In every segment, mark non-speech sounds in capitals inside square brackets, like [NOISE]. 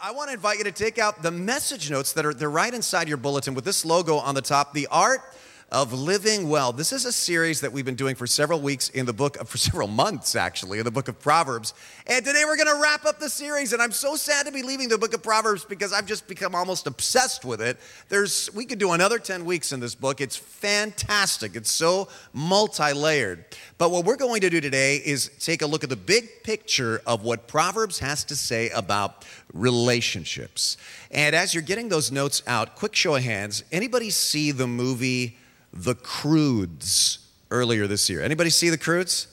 I want to invite you to take out the message notes that are they're right inside your bulletin with this logo on the top. The art of living well. This is a series that we've been doing for several weeks in the book of, for several months actually in the book of Proverbs. And today we're going to wrap up the series and I'm so sad to be leaving the book of Proverbs because I've just become almost obsessed with it. There's we could do another 10 weeks in this book. It's fantastic. It's so multi-layered. But what we're going to do today is take a look at the big picture of what Proverbs has to say about relationships. And as you're getting those notes out, quick show of hands, anybody see the movie the Croods earlier this year. Anybody see the Croods?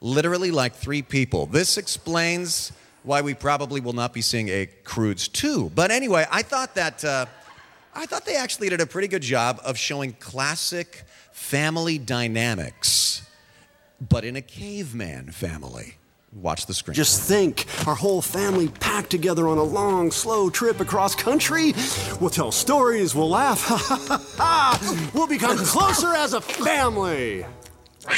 Literally like three people. This explains why we probably will not be seeing a Croods 2. But anyway, I thought that uh, I thought they actually did a pretty good job of showing classic family dynamics, but in a caveman family. Watch the screen. Just think, our whole family packed together on a long, slow trip across country. We'll tell stories, we'll laugh. [LAUGHS] we'll become closer as a family. Get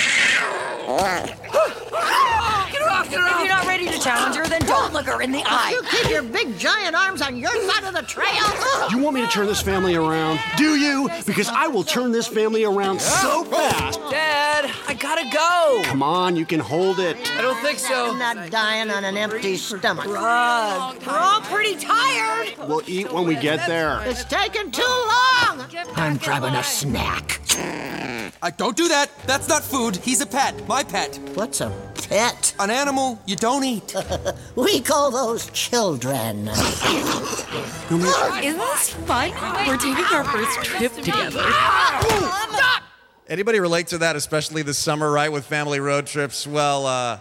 her off, get her off. If you're not ready to challenge her, then don't look her in the eye. You keep your big giant arms on your side of the trail. You want me to turn this family around? Do you? Because I will turn this family around so fast. Dad, I gotta go. Come on, you can hold it. I don't think so. I'm not dying on an empty stomach. Grug. We're all pretty tired. We'll eat when we get there. It's taking too long. I'm grabbing a snack. I don't do that. That's not food. He's a pet. My pet. What's a pet? An animal you don't eat. [LAUGHS] We call those children. Isn't this fun? We're taking our first trip together. Anybody relate to that, especially this summer, right, with family road trips? Well, uh,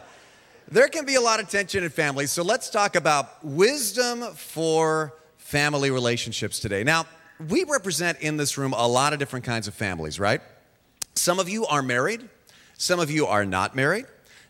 there can be a lot of tension in families. So let's talk about wisdom for family relationships today. Now, we represent in this room a lot of different kinds of families, right? Some of you are married, some of you are not married,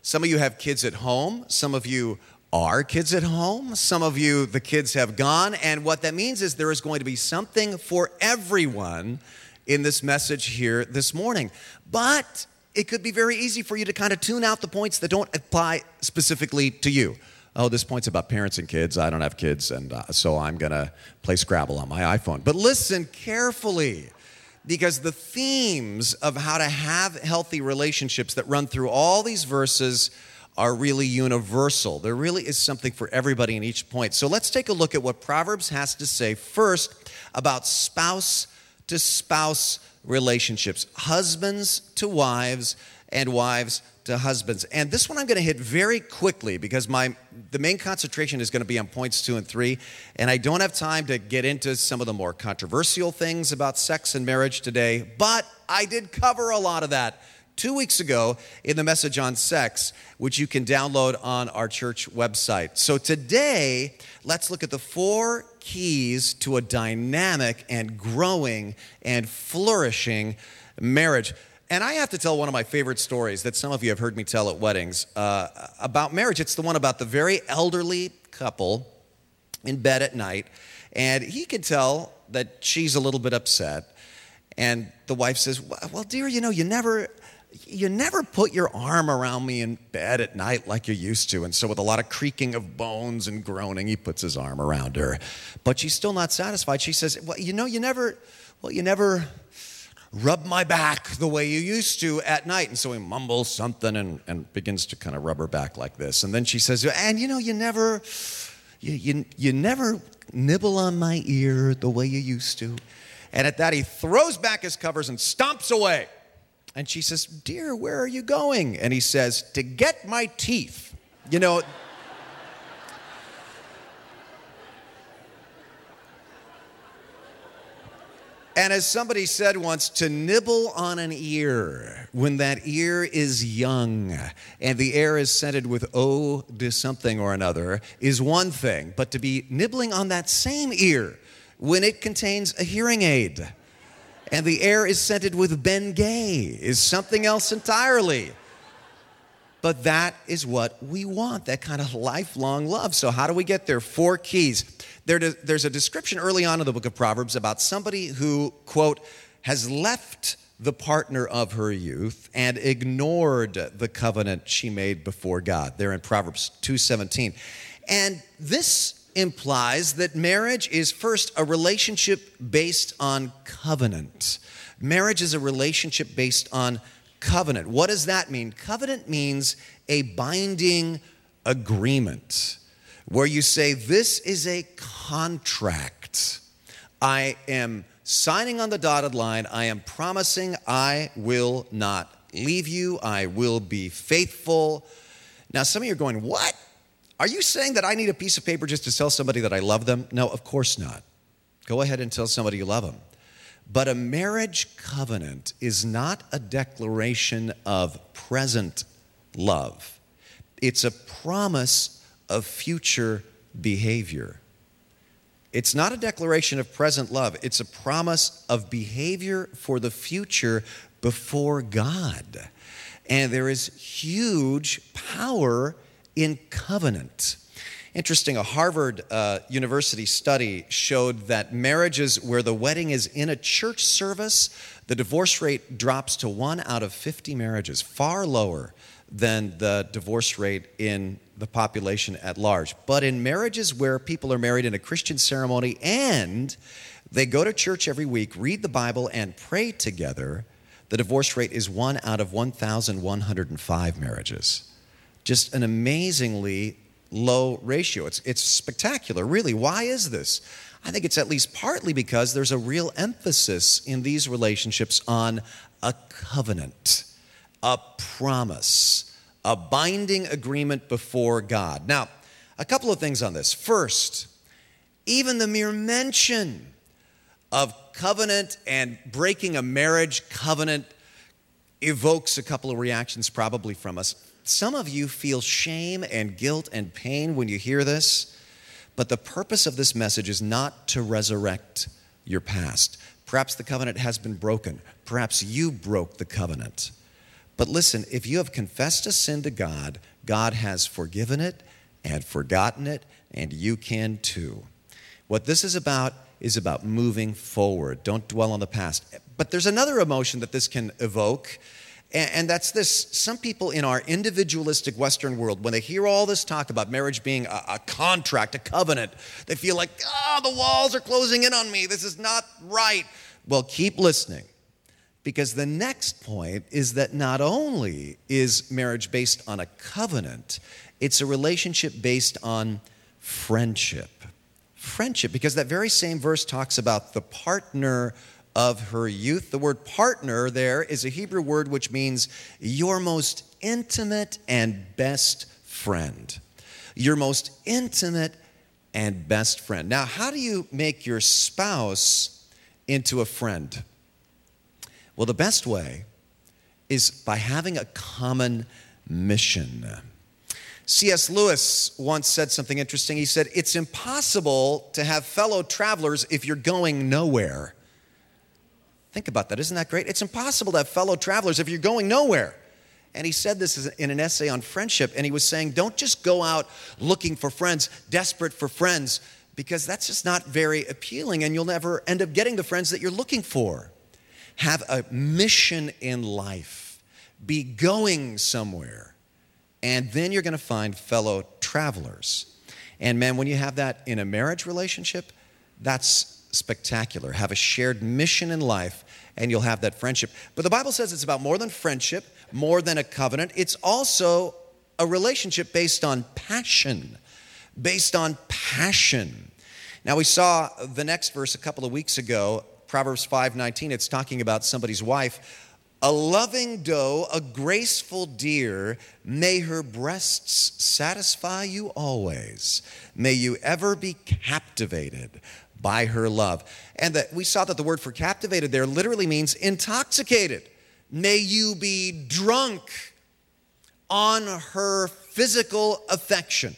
some of you have kids at home, some of you are kids at home, some of you, the kids have gone. And what that means is there is going to be something for everyone in this message here this morning. But it could be very easy for you to kind of tune out the points that don't apply specifically to you. Oh, this point's about parents and kids. I don't have kids, and uh, so I'm going to play Scrabble on my iPhone. But listen carefully because the themes of how to have healthy relationships that run through all these verses are really universal. There really is something for everybody in each point. So let's take a look at what Proverbs has to say first about spouse to spouse relationships, husbands to wives, and wives to husbands. And this one I'm going to hit very quickly because my the main concentration is going to be on points 2 and 3, and I don't have time to get into some of the more controversial things about sex and marriage today, but I did cover a lot of that 2 weeks ago in the message on sex, which you can download on our church website. So today, let's look at the four keys to a dynamic and growing and flourishing marriage. And I have to tell one of my favorite stories that some of you have heard me tell at weddings uh, about marriage. It's the one about the very elderly couple in bed at night, and he can tell that she's a little bit upset. And the wife says, "Well, dear, you know, you never." You never put your arm around me in bed at night like you used to. And so, with a lot of creaking of bones and groaning, he puts his arm around her. But she's still not satisfied. She says, Well, you know, you never, well, you never, rub my back the way you used to at night. And so he mumbles something and, and begins to kind of rub her back like this. And then she says, And you know, you never, you, you, you never nibble on my ear the way you used to. And at that, he throws back his covers and stomps away. And she says, Dear, where are you going? And he says, To get my teeth. You know, And as somebody said once, to nibble on an ear when that ear is young and the air is scented with oh to something or another is one thing, but to be nibbling on that same ear when it contains a hearing aid and the air is scented with Bengay is something else entirely. But that is what we want, that kind of lifelong love. So, how do we get there? Four keys. There, there's a description early on in the book of Proverbs about somebody who, quote, has left the partner of her youth and ignored the covenant she made before God. There in Proverbs 2:17. And this implies that marriage is first a relationship based on covenant. Marriage is a relationship based on covenant. What does that mean? Covenant means a binding agreement where you say, This is a contract. I am signing on the dotted line. I am promising I will not leave you. I will be faithful. Now, some of you are going, What? Are you saying that I need a piece of paper just to tell somebody that I love them? No, of course not. Go ahead and tell somebody you love them. But a marriage covenant is not a declaration of present love, it's a promise of future behavior. It's not a declaration of present love, it's a promise of behavior for the future before God. And there is huge power in covenant. Interesting, a Harvard uh, University study showed that marriages where the wedding is in a church service, the divorce rate drops to one out of 50 marriages, far lower than the divorce rate in the population at large. But in marriages where people are married in a Christian ceremony and they go to church every week, read the Bible, and pray together, the divorce rate is one out of 1,105 marriages. Just an amazingly low ratio. It's, it's spectacular, really. Why is this? I think it's at least partly because there's a real emphasis in these relationships on a covenant, a promise, a binding agreement before God. Now, a couple of things on this. First, even the mere mention of covenant and breaking a marriage covenant evokes a couple of reactions probably from us. Some of you feel shame and guilt and pain when you hear this, but the purpose of this message is not to resurrect your past. Perhaps the covenant has been broken. Perhaps you broke the covenant. But listen, if you have confessed a sin to God, God has forgiven it and forgotten it, and you can too. What this is about is about moving forward. Don't dwell on the past. But there's another emotion that this can evoke, and, and that's this some people in our individualistic Western world, when they hear all this talk about marriage being a, a contract, a covenant, they feel like, oh, the walls are closing in on me. This is not right. Well, keep listening. Because the next point is that not only is marriage based on a covenant, it's a relationship based on friendship. Friendship, because that very same verse talks about the partner of her youth. The word partner there is a Hebrew word which means your most intimate and best friend. Your most intimate and best friend. Now, how do you make your spouse into a friend? Well, the best way is by having a common mission. C.S. Lewis once said something interesting. He said, It's impossible to have fellow travelers if you're going nowhere. Think about that. Isn't that great? It's impossible to have fellow travelers if you're going nowhere. And he said this in an essay on friendship, and he was saying, don't just go out looking for friends, desperate for friends, because that's just not very appealing, and you'll never end up getting the friends that you're looking for. Have a mission in life, be going somewhere, and then you're to find fellow travelers. And man, when you have that in a marriage relationship, that's spectacular. Have a shared mission in life, and you'll have that friendship. But the Bible says it's about more than friendship, more than a covenant. It's also a relationship based on passion. Based on passion. Now we saw the next verse a couple of weeks ago, Proverbs 5:19. It's talking about somebody's wife. A loving doe, a graceful deer, may her breasts satisfy you always. May you ever be captivated by her love. And that we saw that the word for captivated there literally means intoxicated. May you be drunk on her physical affection.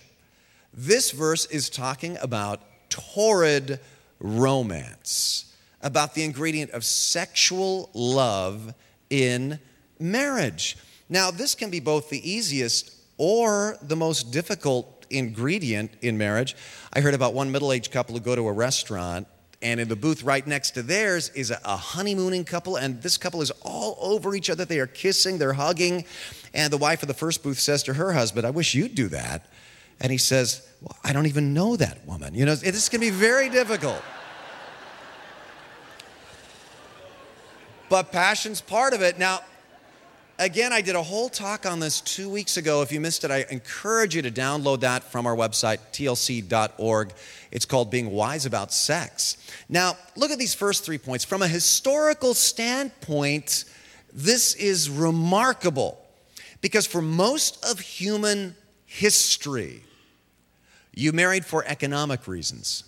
This verse is talking about torrid romance, about the ingredient of sexual love in marriage. Now, this can be both the easiest or the most difficult ingredient in marriage. I heard about one middle aged couple who go to a restaurant, and in the booth right next to theirs is a, honeymooning couple, and this couple is all over each other. They are kissing, they're hugging, and the wife of the first booth says to her husband, I wish you'd do that. And he says, well, I don't even know that woman. You know, this can be very difficult. but passion's part of it. Now, again, I did a whole talk on this two weeks ago. If you missed it, I encourage you to download that from our website, tlc.org. It's called Being Wise About Sex. Now, look at these first three points. From a historical standpoint, this is remarkable because for most of human history, you married for economic reasons.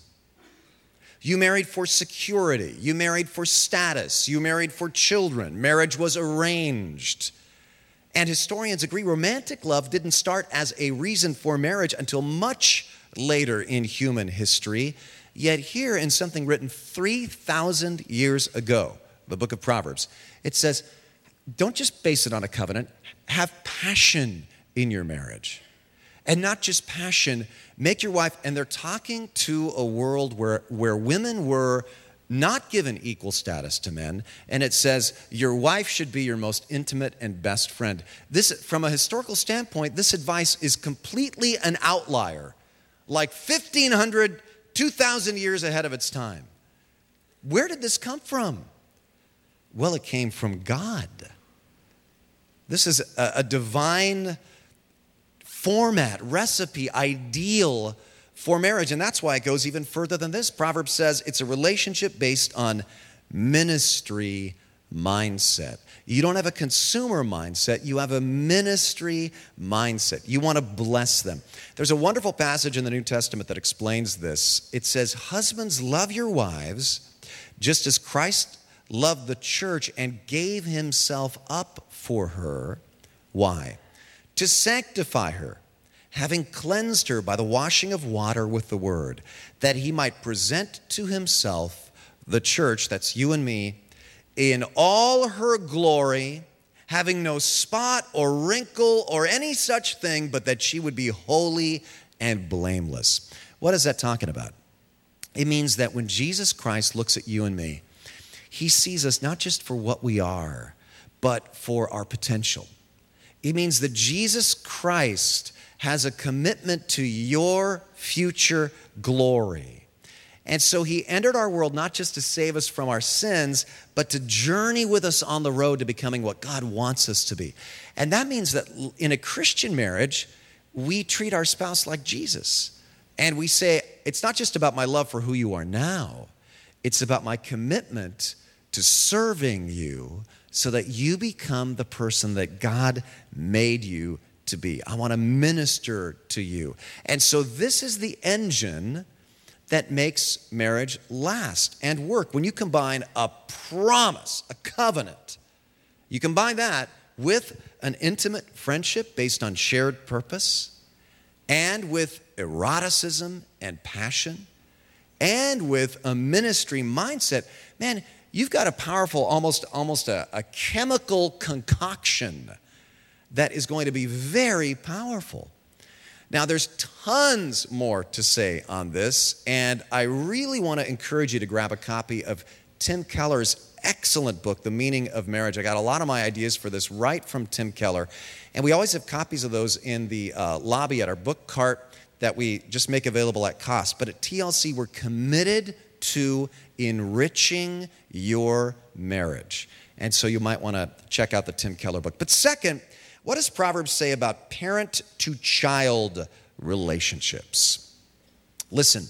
You married for security. You married for status. You married for children. Marriage was arranged. And historians agree romantic love didn't start as a reason for marriage until much later in human history. Yet, here in something written 3,000 years ago, the book of Proverbs, it says, don't just base it on a covenant, have passion in your marriage. And not just passion, make your wife, and they're talking to a world where, where women were not given equal status to men. And it says, Your wife should be your most intimate and best friend. This, from a historical standpoint, this advice is completely an outlier, like 1,500, 2,000 years ahead of its time. Where did this come from? Well, it came from God. This is a, a divine format, recipe, ideal for marriage. And that's why it goes even further than this. Proverbs says it's a relationship based on ministry mindset. You don't have a consumer mindset, you have a ministry mindset. You want to bless them. There's a wonderful passage in the New Testament that explains this. It says, Husbands, love your wives just as Christ loved the church and gave himself up for her. Why? To sanctify her having cleansed her by the washing of water with the word, that he might present to himself the church, that's you and me, in all her glory, having no spot or wrinkle or any such thing, but that she would be holy and blameless. What is that talking about? It means that when Jesus Christ looks at you and me, he sees us not just for what we are, but for our potential. It means that Jesus Christ has a commitment to your future glory. And so he entered our world not just to save us from our sins, but to journey with us on the road to becoming what God wants us to be. And that means that in a Christian marriage, we treat our spouse like Jesus. And we say, it's not just about my love for who you are now, it's about my commitment to serving you so that you become the person that God made you to be. I want to minister to you. And so, this is the engine that makes marriage last and work. When you combine a promise, a covenant, you combine that with an intimate friendship based on shared purpose, and with eroticism and passion, and with a ministry mindset, man, you've got a powerful, almost, almost a, a chemical concoction that is going to be very powerful. Now, there's tons more to say on this, and I really want to encourage you to grab a copy of Tim Keller's excellent book, The Meaning of Marriage. I got a lot of my ideas for this right from Tim Keller, and we always have copies of those in the uh, lobby at our book cart that we just make available at cost. But at TLC, we're committed to enriching your marriage. And so you might want to check out the Tim Keller book. But second, what does Proverbs say about parent to child relationships? Listen,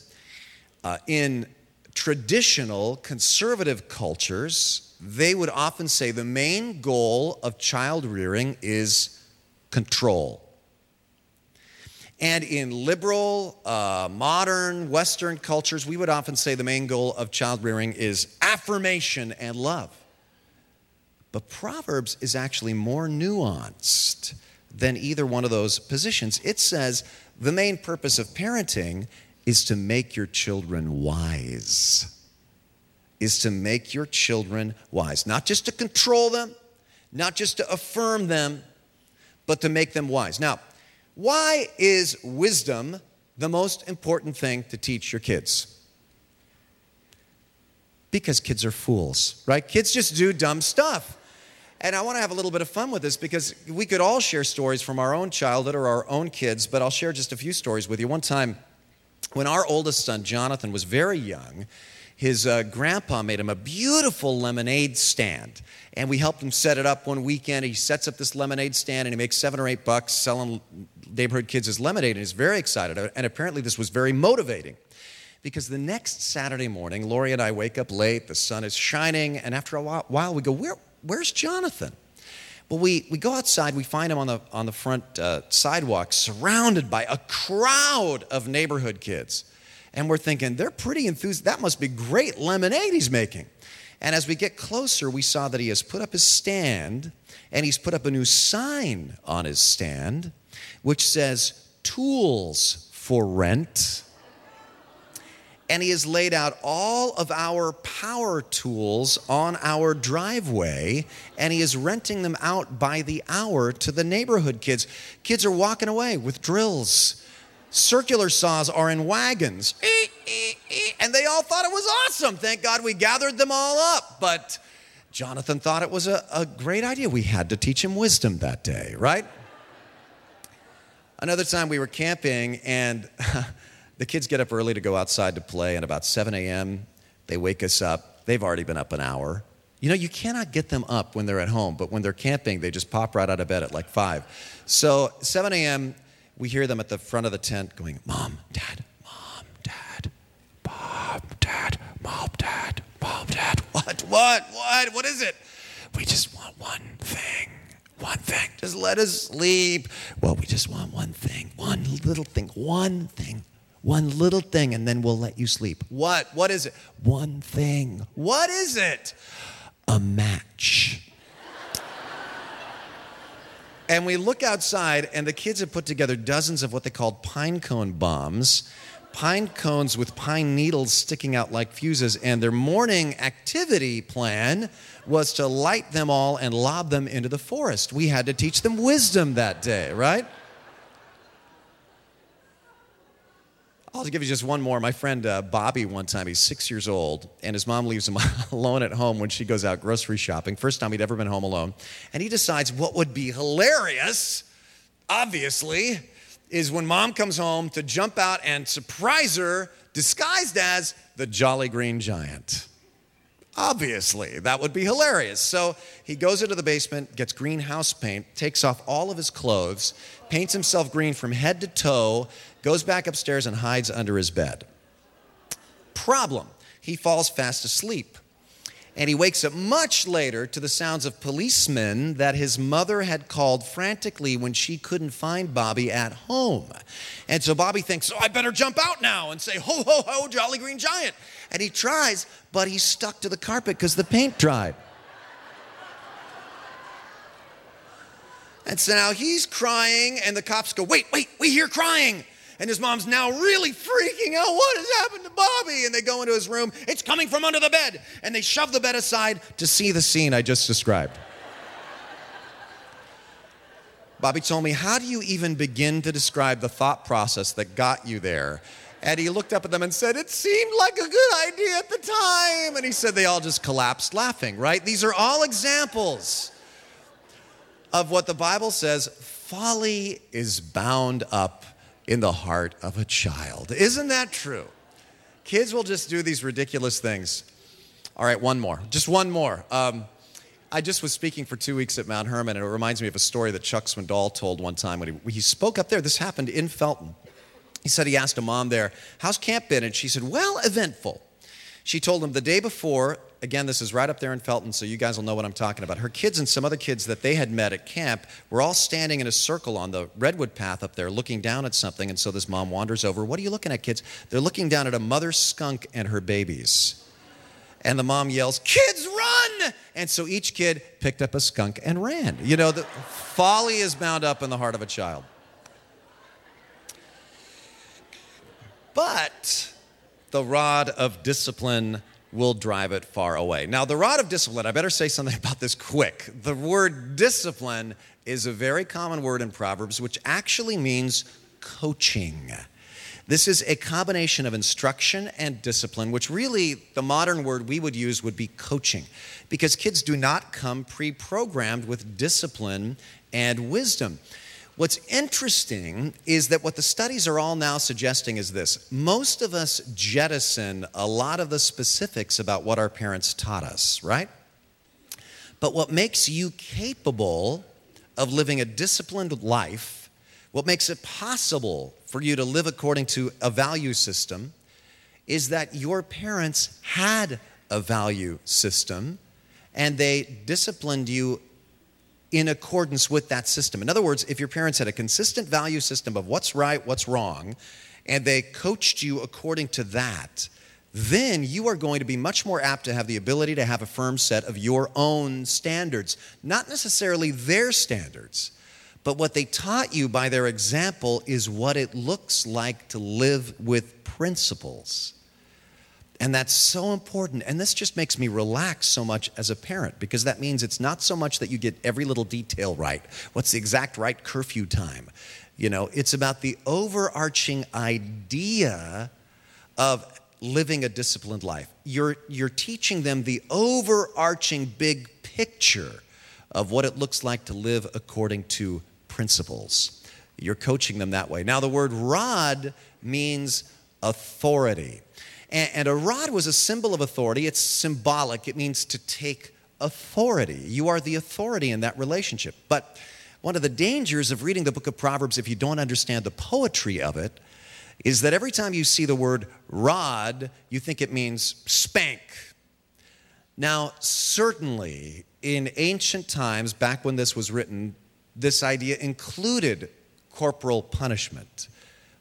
uh, in traditional conservative cultures, they would often say the main goal of child rearing is control. And in liberal, uh, modern, Western cultures, we would often say the main goal of child rearing is affirmation and love. But Proverbs is actually more nuanced than either one of those positions. It says the main purpose of parenting is to make your children wise. Is to make your children wise. Not just to control them, not just to affirm them, but to make them wise. Now, why is wisdom the most important thing to teach your kids? Because kids are fools, right? Kids just do dumb stuff. And I want to have a little bit of fun with this because we could all share stories from our own childhood or our own kids, but I'll share just a few stories with you. One time, when our oldest son, Jonathan, was very young, his uh, grandpa made him a beautiful lemonade stand. And we helped him set it up one weekend. He sets up this lemonade stand and he makes seven or eight bucks selling neighborhood kids his lemonade. And he's very excited. And apparently, this was very motivating because the next Saturday morning, Lori and I wake up late, the sun is shining, and after a while, we go, Where, Where's Jonathan? Well, we, we go outside, we find him on the, on the front uh, sidewalk, surrounded by a crowd of neighborhood kids. And we're thinking, they're pretty enthused. That must be great lemonade he's making. And as we get closer, we saw that he has put up his stand and he's put up a new sign on his stand which says, Tools for Rent and he has laid out all of our power tools on our driveway and he is renting them out by the hour to the neighborhood kids. Kids are walking away with drills. Circular saws are in wagons. [LAUGHS] And they all thought it was awesome. Thank God we gathered them all up. But Jonathan thought it was a, a great idea. We had to teach him wisdom that day, right? Another time we were camping and [LAUGHS] The kids get up early to go outside to play, and about 7 a.m., they wake us up. They've already been up an hour. You know, you cannot get them up when they're at home, but when they're camping, they just pop right out of bed at like 5. So, 7 a.m., we hear them at the front of the tent going, Mom, Dad, Mom, Dad, Mom, Dad, Mom, Dad, Mom, Dad. [LAUGHS] What, what, what, what is it? We just want one thing. One thing. Just let us sleep. Well, we just want one thing. One little thing. One thing. One little thing, and then we'll let you sleep. What? What is it? One thing. What is it? A match. and we look outside, and the kids have put together dozens of what they called pine cone bombs. Pine cones with pine needles sticking out like fuses, and their morning activity plan was to light them all and lob them into the forest. We had to teach them wisdom that day, right? I'll give you just one more. My friend uh, Bobby, one time, he's six years old, and his mom leaves him [LAUGHS] alone at home when she goes out grocery shopping. First time he'd ever been home alone. And he decides what would be hilarious, obviously, is when mom comes home to jump out and surprise her, disguised as the Jolly Green Giant. Obviously, that would be hilarious. So he goes into the basement, gets greenhouse paint, takes off all of his clothes, paints himself green from head to toe, goes back upstairs and hides under his bed. Problem he falls fast asleep. And he wakes up much later to the sounds of policemen that his mother had called frantically when she couldn't find Bobby at home. And so Bobby thinks, oh, I better jump out now and say, ho, ho, ho, Jolly Green Giant. And he tries, but he's stuck to the carpet because the paint dried. And so now he's crying, and the cops go, Wait, wait, we hear crying. And his mom's now really freaking out. What has happened to Bobby? And they go into his room. It's coming from under the bed. And they shove the bed aside to see the scene I just described. Bobby told me, How do you even begin to describe the thought process that got you there? And he looked up at them and said, It seemed like a good idea at the time. And he said they all just collapsed laughing, right? These are all examples of what the Bible says folly is bound up in the heart of a child. Isn't that true? Kids will just do these ridiculous things. All right, one more. Just one more. Um, I just was speaking for two weeks at Mount Hermon, and it reminds me of a story that Chuck Swindoll told one time when he, he spoke up there. This happened in Felton. He said he asked a mom there, How's camp been? And she said, Well, eventful. She told him the day before, again, this is right up there in Felton, so you guys will know what I'm talking about. Her kids and some other kids that they had met at camp were all standing in a circle on the redwood path up there looking down at something. And so this mom wanders over. What are you looking at, kids? They're looking down at a mother skunk and her babies. And the mom yells, Kids, run! And so each kid picked up a skunk and ran. You know, the folly is bound up in the heart of a child. But the rod of discipline will drive it far away. Now, the rod of discipline, I better say something [LAUGHS] about this quick. The word discipline is a very common word in Proverbs, which actually means coaching. This is a combination of instruction and discipline, which really the modern word we would use would be coaching, because kids do not come pre programmed with discipline and wisdom. What's interesting is that what the studies are all now suggesting is this most of us jettison a lot of the specifics about what our parents taught us, right? But what makes you capable of living a disciplined life, what makes it possible for you to live according to a value system, is that your parents had a value system and they disciplined you in accordance with that system. In other words, if your parents had a consistent value system of what's right, what's wrong, and they coached you according to that, then you are going to be much more apt to have the ability to have a firm set of your own standards, not necessarily their standards. But what they taught you by their example is what it looks like to live with principles. And that's so important. And this just makes me relax so much as a parent because that means it's not so much that you get every little detail right. What's the exact right curfew time? You know, it's about the overarching idea of living a disciplined life. You're, you're teaching them the overarching big picture of what it looks like to live according to principles. You're coaching them that way. Now, the word rod means authority. And, and a rod was a symbol of authority. It's symbolic, it means to take authority. You are the authority in that relationship. But one of the dangers of reading the book of Proverbs, if you don't understand the poetry of it, is that every time you see the word rod, you think it means spank. Now, certainly in ancient times, back when this was written, this idea included corporal punishment.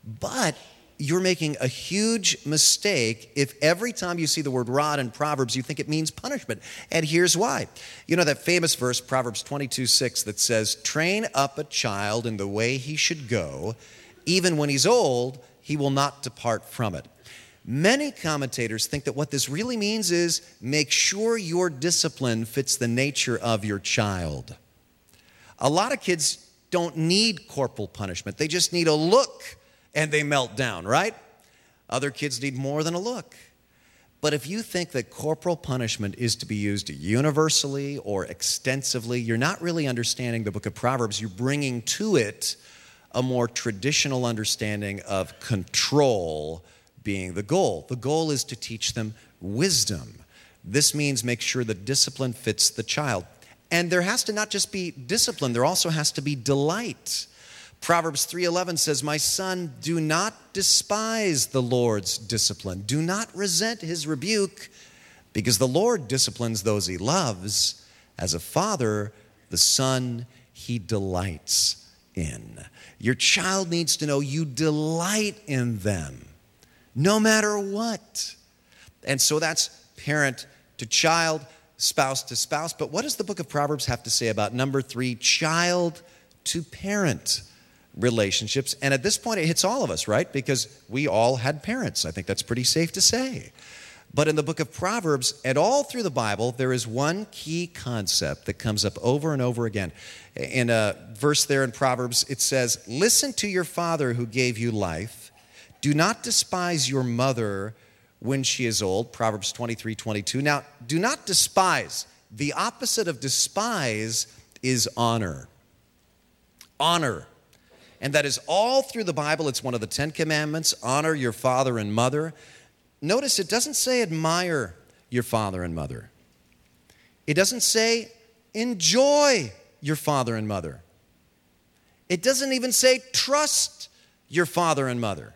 But you're making a huge mistake if every time you see the word rod in Proverbs, you think it means punishment. And here's why. You know that famous verse, Proverbs 22 6, that says, Train up a child in the way he should go, even when he's old, he will not depart from it. Many commentators think that what this really means is make sure your discipline fits the nature of your child. A lot of kids don't need corporal punishment, they just need a look and they melt down, right? Other kids need more than a look. But if you think that corporal punishment is to be used universally or extensively, you're not really understanding the book of Proverbs. You're bringing to it a more traditional understanding of control being the goal. The goal is to teach them wisdom. This means make sure the discipline fits the child. And there has to not just be discipline, there also has to be delight. Proverbs 3:11 says, "My son, do not despise the Lord's discipline. Do not resent his rebuke, because the Lord disciplines those he loves. As a father, the son he delights in." Your child needs to know you delight in them no matter what. And so that's parent to child, spouse to spouse. But what does the book of Proverbs have to say about number 3, child to parent? Relationships. And at this point, it hits all of us, right? Because we all had parents. I think that's pretty safe to say. But in the book of Proverbs and all through the Bible, there is one key concept that comes up over and over again. In a verse there in Proverbs, it says, Listen to your father who gave you life. Do not despise your mother when she is old. Proverbs 23 22. Now, do not despise. The opposite of despise is honor. Honor and that is all through the Bible. It's one of the Ten Commandments honor your father and mother. Notice it doesn't say admire your father and mother, it doesn't say enjoy your father and mother. It doesn't even say trust your father and mother.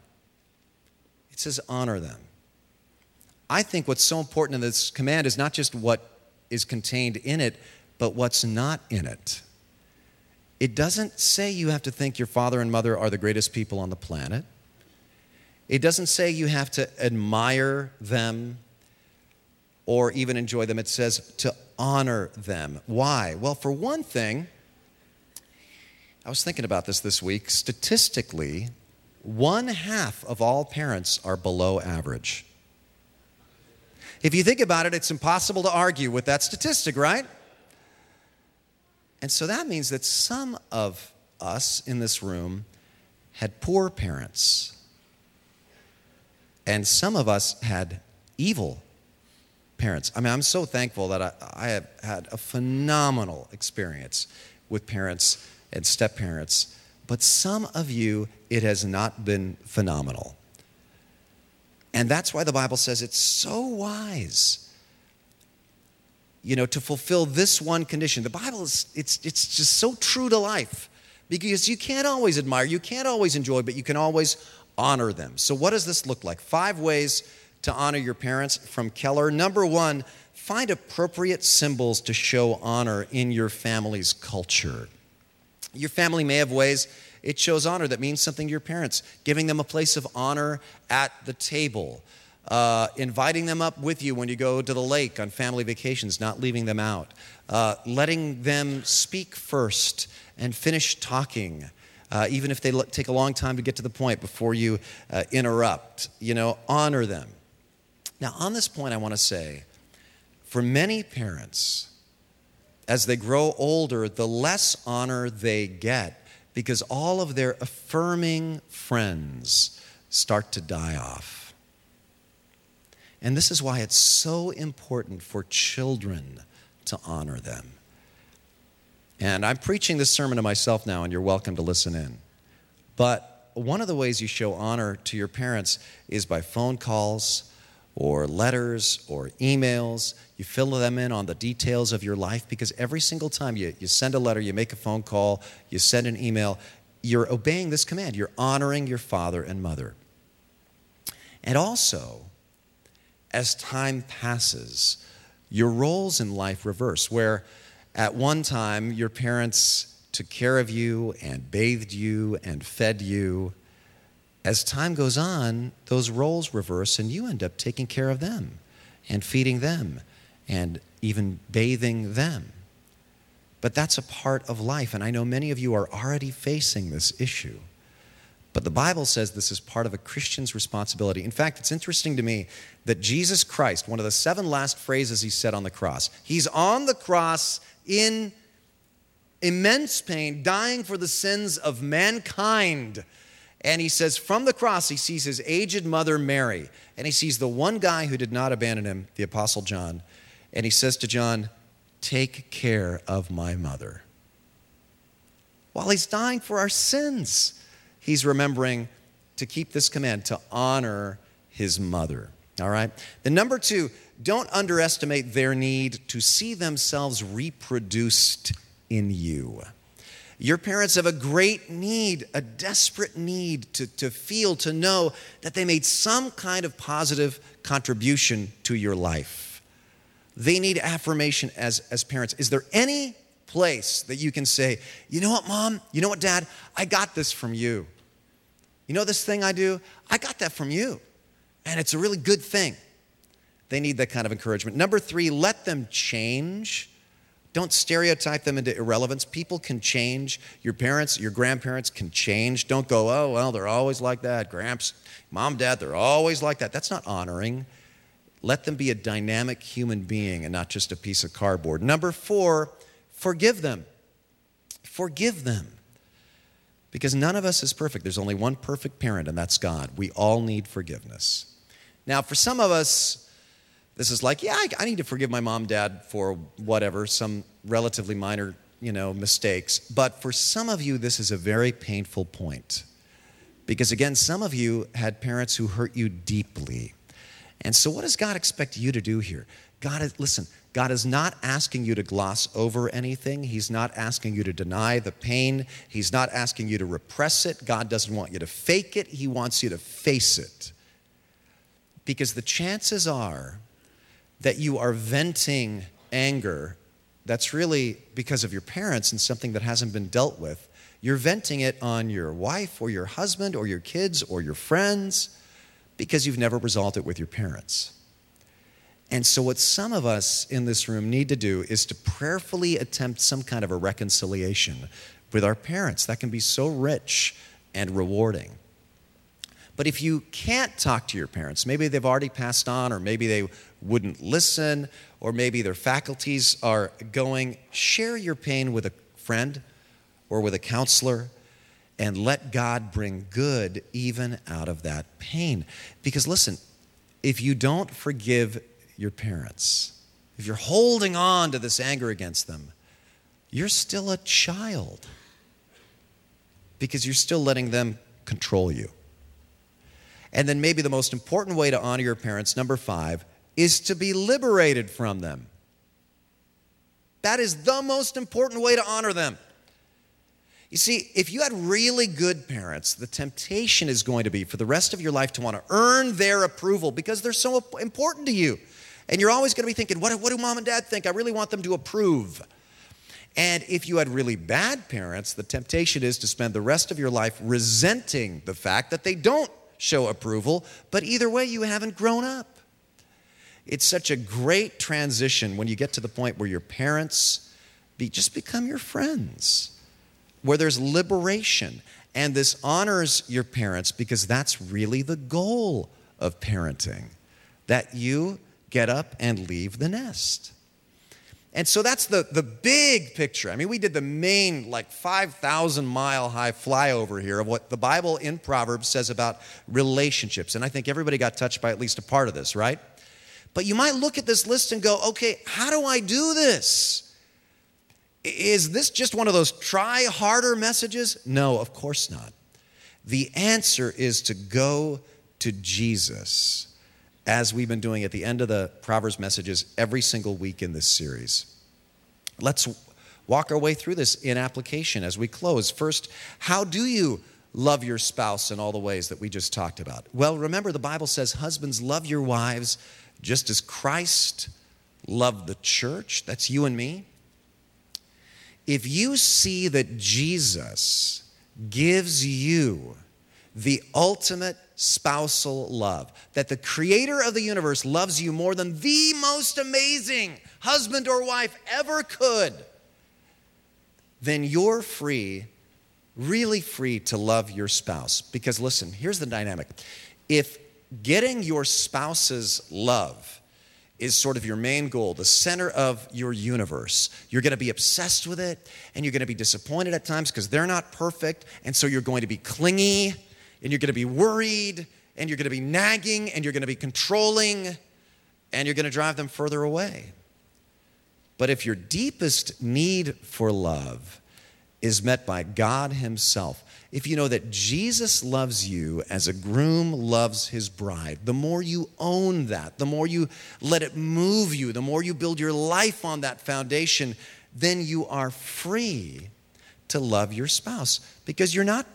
It says honor them. I think what's so important in this command is not just what is contained in it, but what's not in it. It doesn't say you have to think your father and mother are the greatest people on the planet. It doesn't say you have to admire them or even enjoy them. It says to honor them. Why? Well, for one thing, I was thinking about this this week. Statistically, one half of all parents are below average. If you think about it, it's impossible to argue with that statistic, right? And so that means that some of us in this room had poor parents And some of us had evil parents. I mean, I'm so thankful that I, I have had a phenomenal experience with parents and step parents, but some of you, it has not been phenomenal. And that's why the Bible says it's so wise, you know, to fulfill this one condition. The Bible is, it's, it's just so true to life because you can't always admire, you can't always enjoy, but you can always honor them. So, what does this look like? Five ways to honor your parents from Keller. Number one, find appropriate symbols to show honor in your family's culture. Your family may have ways it shows honor that means something to your parents, giving them a place of honor at the table. Uh, inviting them up with you when you go to the lake on family vacations, not leaving them out, uh, letting them speak first and finish talking, uh, even if they take a long time to get to the point before you uh, interrupt. You know, honor them. Now, on this point, I want to say for many parents, as they grow older, the less honor they get because all of their affirming friends start to die off. And this is why it's so important for children to honor them. And I'm preaching this sermon to myself now, and you're welcome to listen in. But one of the ways you show honor to your parents is by phone calls or letters or emails. You fill them in on the details of your life because every single time you, you send a letter, you make a phone call, you send an email, you're obeying this command. You're honoring your father and mother. And also, as time passes, your roles in life reverse, where at one time your parents took care of you and bathed you and fed you as time goes on, those roles reverse and you end up taking care of them and feeding them and even bathing them. But that's a part of life, and I know many of you are already facing this issue. But the Bible says this is part of a Christian's responsibility. In fact, it's interesting to me that Jesus Christ, one of the seven last phrases he said on the cross, he's on the cross in immense pain, dying for the sins of mankind. And he says, from the cross, he sees his aged mother, Mary, and he sees the one guy who did not abandon him, the Apostle John. And he says to John, Take care of my mother. While he's dying for our sins, he's remembering to keep this command to honor his mother. All right? The number two, don't underestimate their need to see themselves reproduced in you. Your parents have a great need, a desperate need to, to feel, to know that they made some kind of positive contribution to your life. They need affirmation as, as parents. Is there any place that you can say, you know what, mom? You know what, dad? I got this from you. You know this thing I do? I got that from you. And it's a really good thing. They need that kind of encouragement. Number three, let them change don't stereotype them into irrelevance. People can change. Your parents, your grandparents can change. Don't go, oh, well, they're always like that. Gramps, mom, dad, they're always like that. That's not honoring. Let them be a dynamic human being and not just a piece of cardboard. Number four, forgive them. Forgive them. Because none of us is perfect. There's only one perfect parent, and that's God. We all need forgiveness. Now, for some of us, this is like, yeah, I, I need to forgive my mom, dad for whatever, some relatively minor, you know, mistakes. But for some of you, this is a very painful point. Because again, some of you had parents who hurt you deeply. And so, what does God expect you to do here? God is, listen, God is not asking you to gloss over anything. He's not asking you to deny the pain. He's not asking you to repress it. God doesn't want you to fake it. He wants you to face it. Because the chances are that you are venting anger that's really because of your parents and something that hasn't been dealt with. You're venting it on your wife or your husband or your kids or your friends because you've never resolved it with your parents. And so, what some of us in this room need to do is to prayerfully attempt some kind of a reconciliation with our parents. That can be so rich and rewarding. But if you can't talk to your parents, maybe they've already passed on, or maybe they wouldn't listen, or maybe their faculties are going, share your pain with a friend or with a counselor and let God bring good even out of that pain. Because listen, if you don't forgive your parents, if you're holding on to this anger against them, you're still a child because you're still letting them control you. And then, maybe the most important way to honor your parents, number five, is to be liberated from them. That is the most important way to honor them. You see, if you had really good parents, the temptation is going to be for the rest of your life to want to earn their approval because they're so important to you. And you're always going to be thinking, what, what do mom and dad think? I really want them to approve. And if you had really bad parents, the temptation is to spend the rest of your life resenting the fact that they don't show approval, but either way, you haven't grown up. It's such a great transition when you get to the point where your parents be, just become your friends, where there's liberation. And this honors your parents because that's really the goal of parenting that you get up and leave the nest. And so that's the, the big picture. I mean, we did the main, like 5,000 mile high flyover here of what the Bible in Proverbs says about relationships. And I think everybody got touched by at least a part of this, right? But you might look at this list and go, okay, how do I do this? Is this just one of those try harder messages? No, of course not. The answer is to go to Jesus, as we've been doing at the end of the Proverbs messages every single week in this series. Let's walk our way through this in application as we close. First, how do you love your spouse in all the ways that we just talked about? Well, remember the Bible says, Husbands, love your wives just as Christ loved the church, that's you and me, if you see that Jesus gives you the ultimate spousal love, that the creator of the universe loves you more than the most amazing husband or wife ever could, then you're free, really free to love your spouse. Because listen, here's the dynamic. If getting your spouse's love is sort of your main goal, the center of your universe. You're going to be obsessed with it and you're going to be disappointed at times because they're not perfect. And so you're going to be clingy and you're going to be worried and you're going to be nagging and you're going to be controlling and you're going to drive them further away. But if your deepest need for love is met by God Himself, if you know that Jesus loves you as a groom loves his bride, the more you own that, the more you let it move you, the more you build your life on that foundation, then you are free to love your spouse because you're not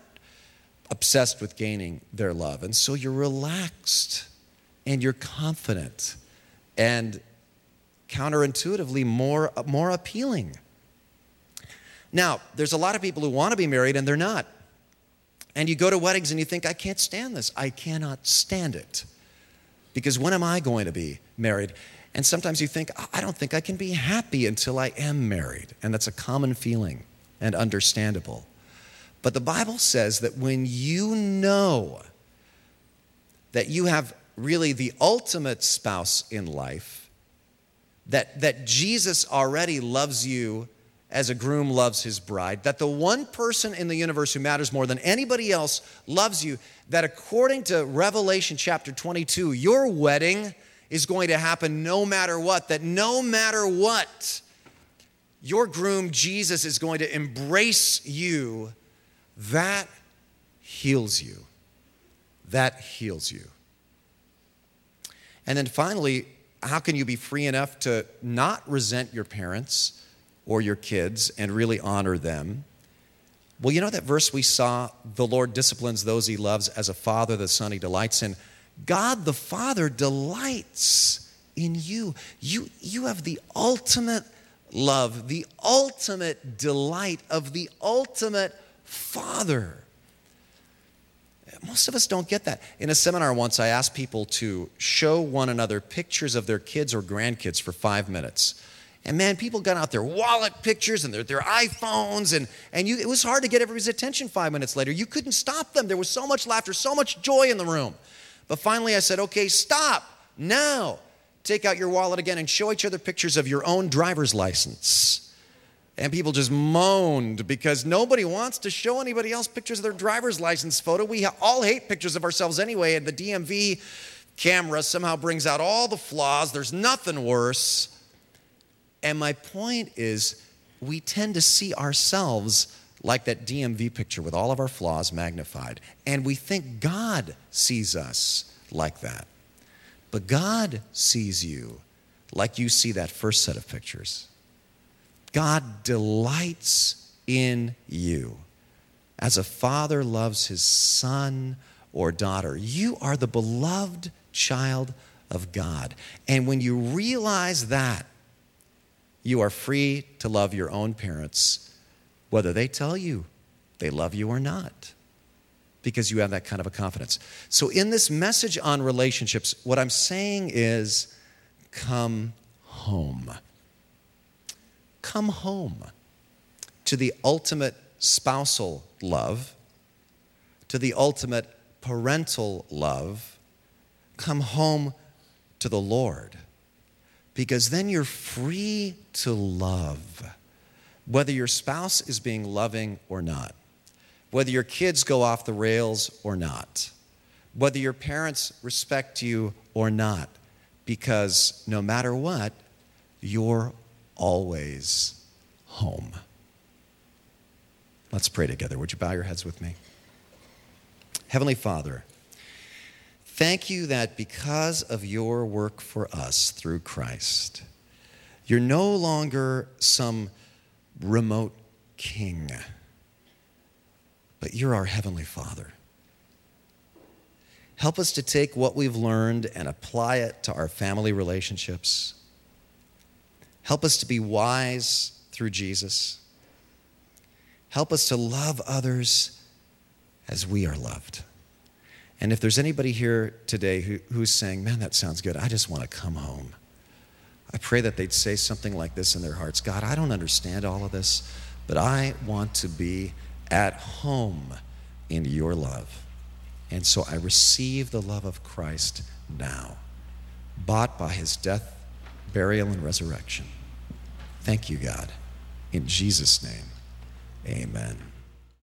obsessed with gaining their love. And so you're relaxed and you're confident and counterintuitively more, more appealing. Now, there's a lot of people who want to be married and they're not. And you go to weddings and you think, I can't stand this. I cannot stand it. Because when am I going to be married? And sometimes you think, I don't think I can be happy until I am married. And that's a common feeling and understandable. But the Bible says that when you know that you have really the ultimate spouse in life, that, that Jesus already loves you as a groom loves his bride, that the one person in the universe who matters more than anybody else loves you, that according to Revelation chapter 22, your wedding is going to happen no matter what, that no matter what, your groom Jesus is going to embrace you, that heals you. That heals you. And then finally, how can you be free enough to not resent your parents? Or your kids and really honor them. Well, you know that verse we saw the Lord disciplines those he loves as a father, the son he delights in. God the Father delights in you. You, you have the ultimate love, the ultimate delight of the ultimate Father. Most of us don't get that. In a seminar once, I asked people to show one another pictures of their kids or grandkids for five minutes. And man, people got out their wallet pictures and their, their iPhones, and, and you, it was hard to get everybody's attention five minutes later. You couldn't stop them. There was so much laughter, so much joy in the room. But finally, I said, okay, stop now. Take out your wallet again and show each other pictures of your own driver's license. And people just moaned because nobody wants to show anybody else pictures of their driver's license photo. We all hate pictures of ourselves anyway, and the DMV camera somehow brings out all the flaws. There's nothing worse. And my point is, we tend to see ourselves like that DMV picture with all of our flaws magnified. And we think God sees us like that. But God sees you like you see that first set of pictures. God delights in you. As a father loves his son or daughter, you are the beloved child of God. And when you realize that, you are free to love your own parents, whether they tell you they love you or not, because you have that kind of a confidence. So, in this message on relationships, what I'm saying is come home. Come home to the ultimate spousal love, to the ultimate parental love. Come home to the Lord because then you're free to love, whether your spouse is being loving or not, whether your kids go off the rails or not, whether your parents respect you or not, because no matter what, you're always home. Let's pray together. Would you bow your heads with me? Heavenly Father, Thank you that because of your work for us through Christ, you're no longer some remote king, but you're our Heavenly Father. Help us to take what we've learned and apply it to our family relationships. Help us to be wise through Jesus. Help us to love others as we are loved. And if there's anybody here today who, who's saying, man, that sounds good, I just want to come home, I pray that they'd say something like this in their hearts God, I don't understand all of this, but I want to be at home in your love. And so I receive the love of Christ now, bought by his death, burial, and resurrection. Thank you, God. In Jesus' name, amen.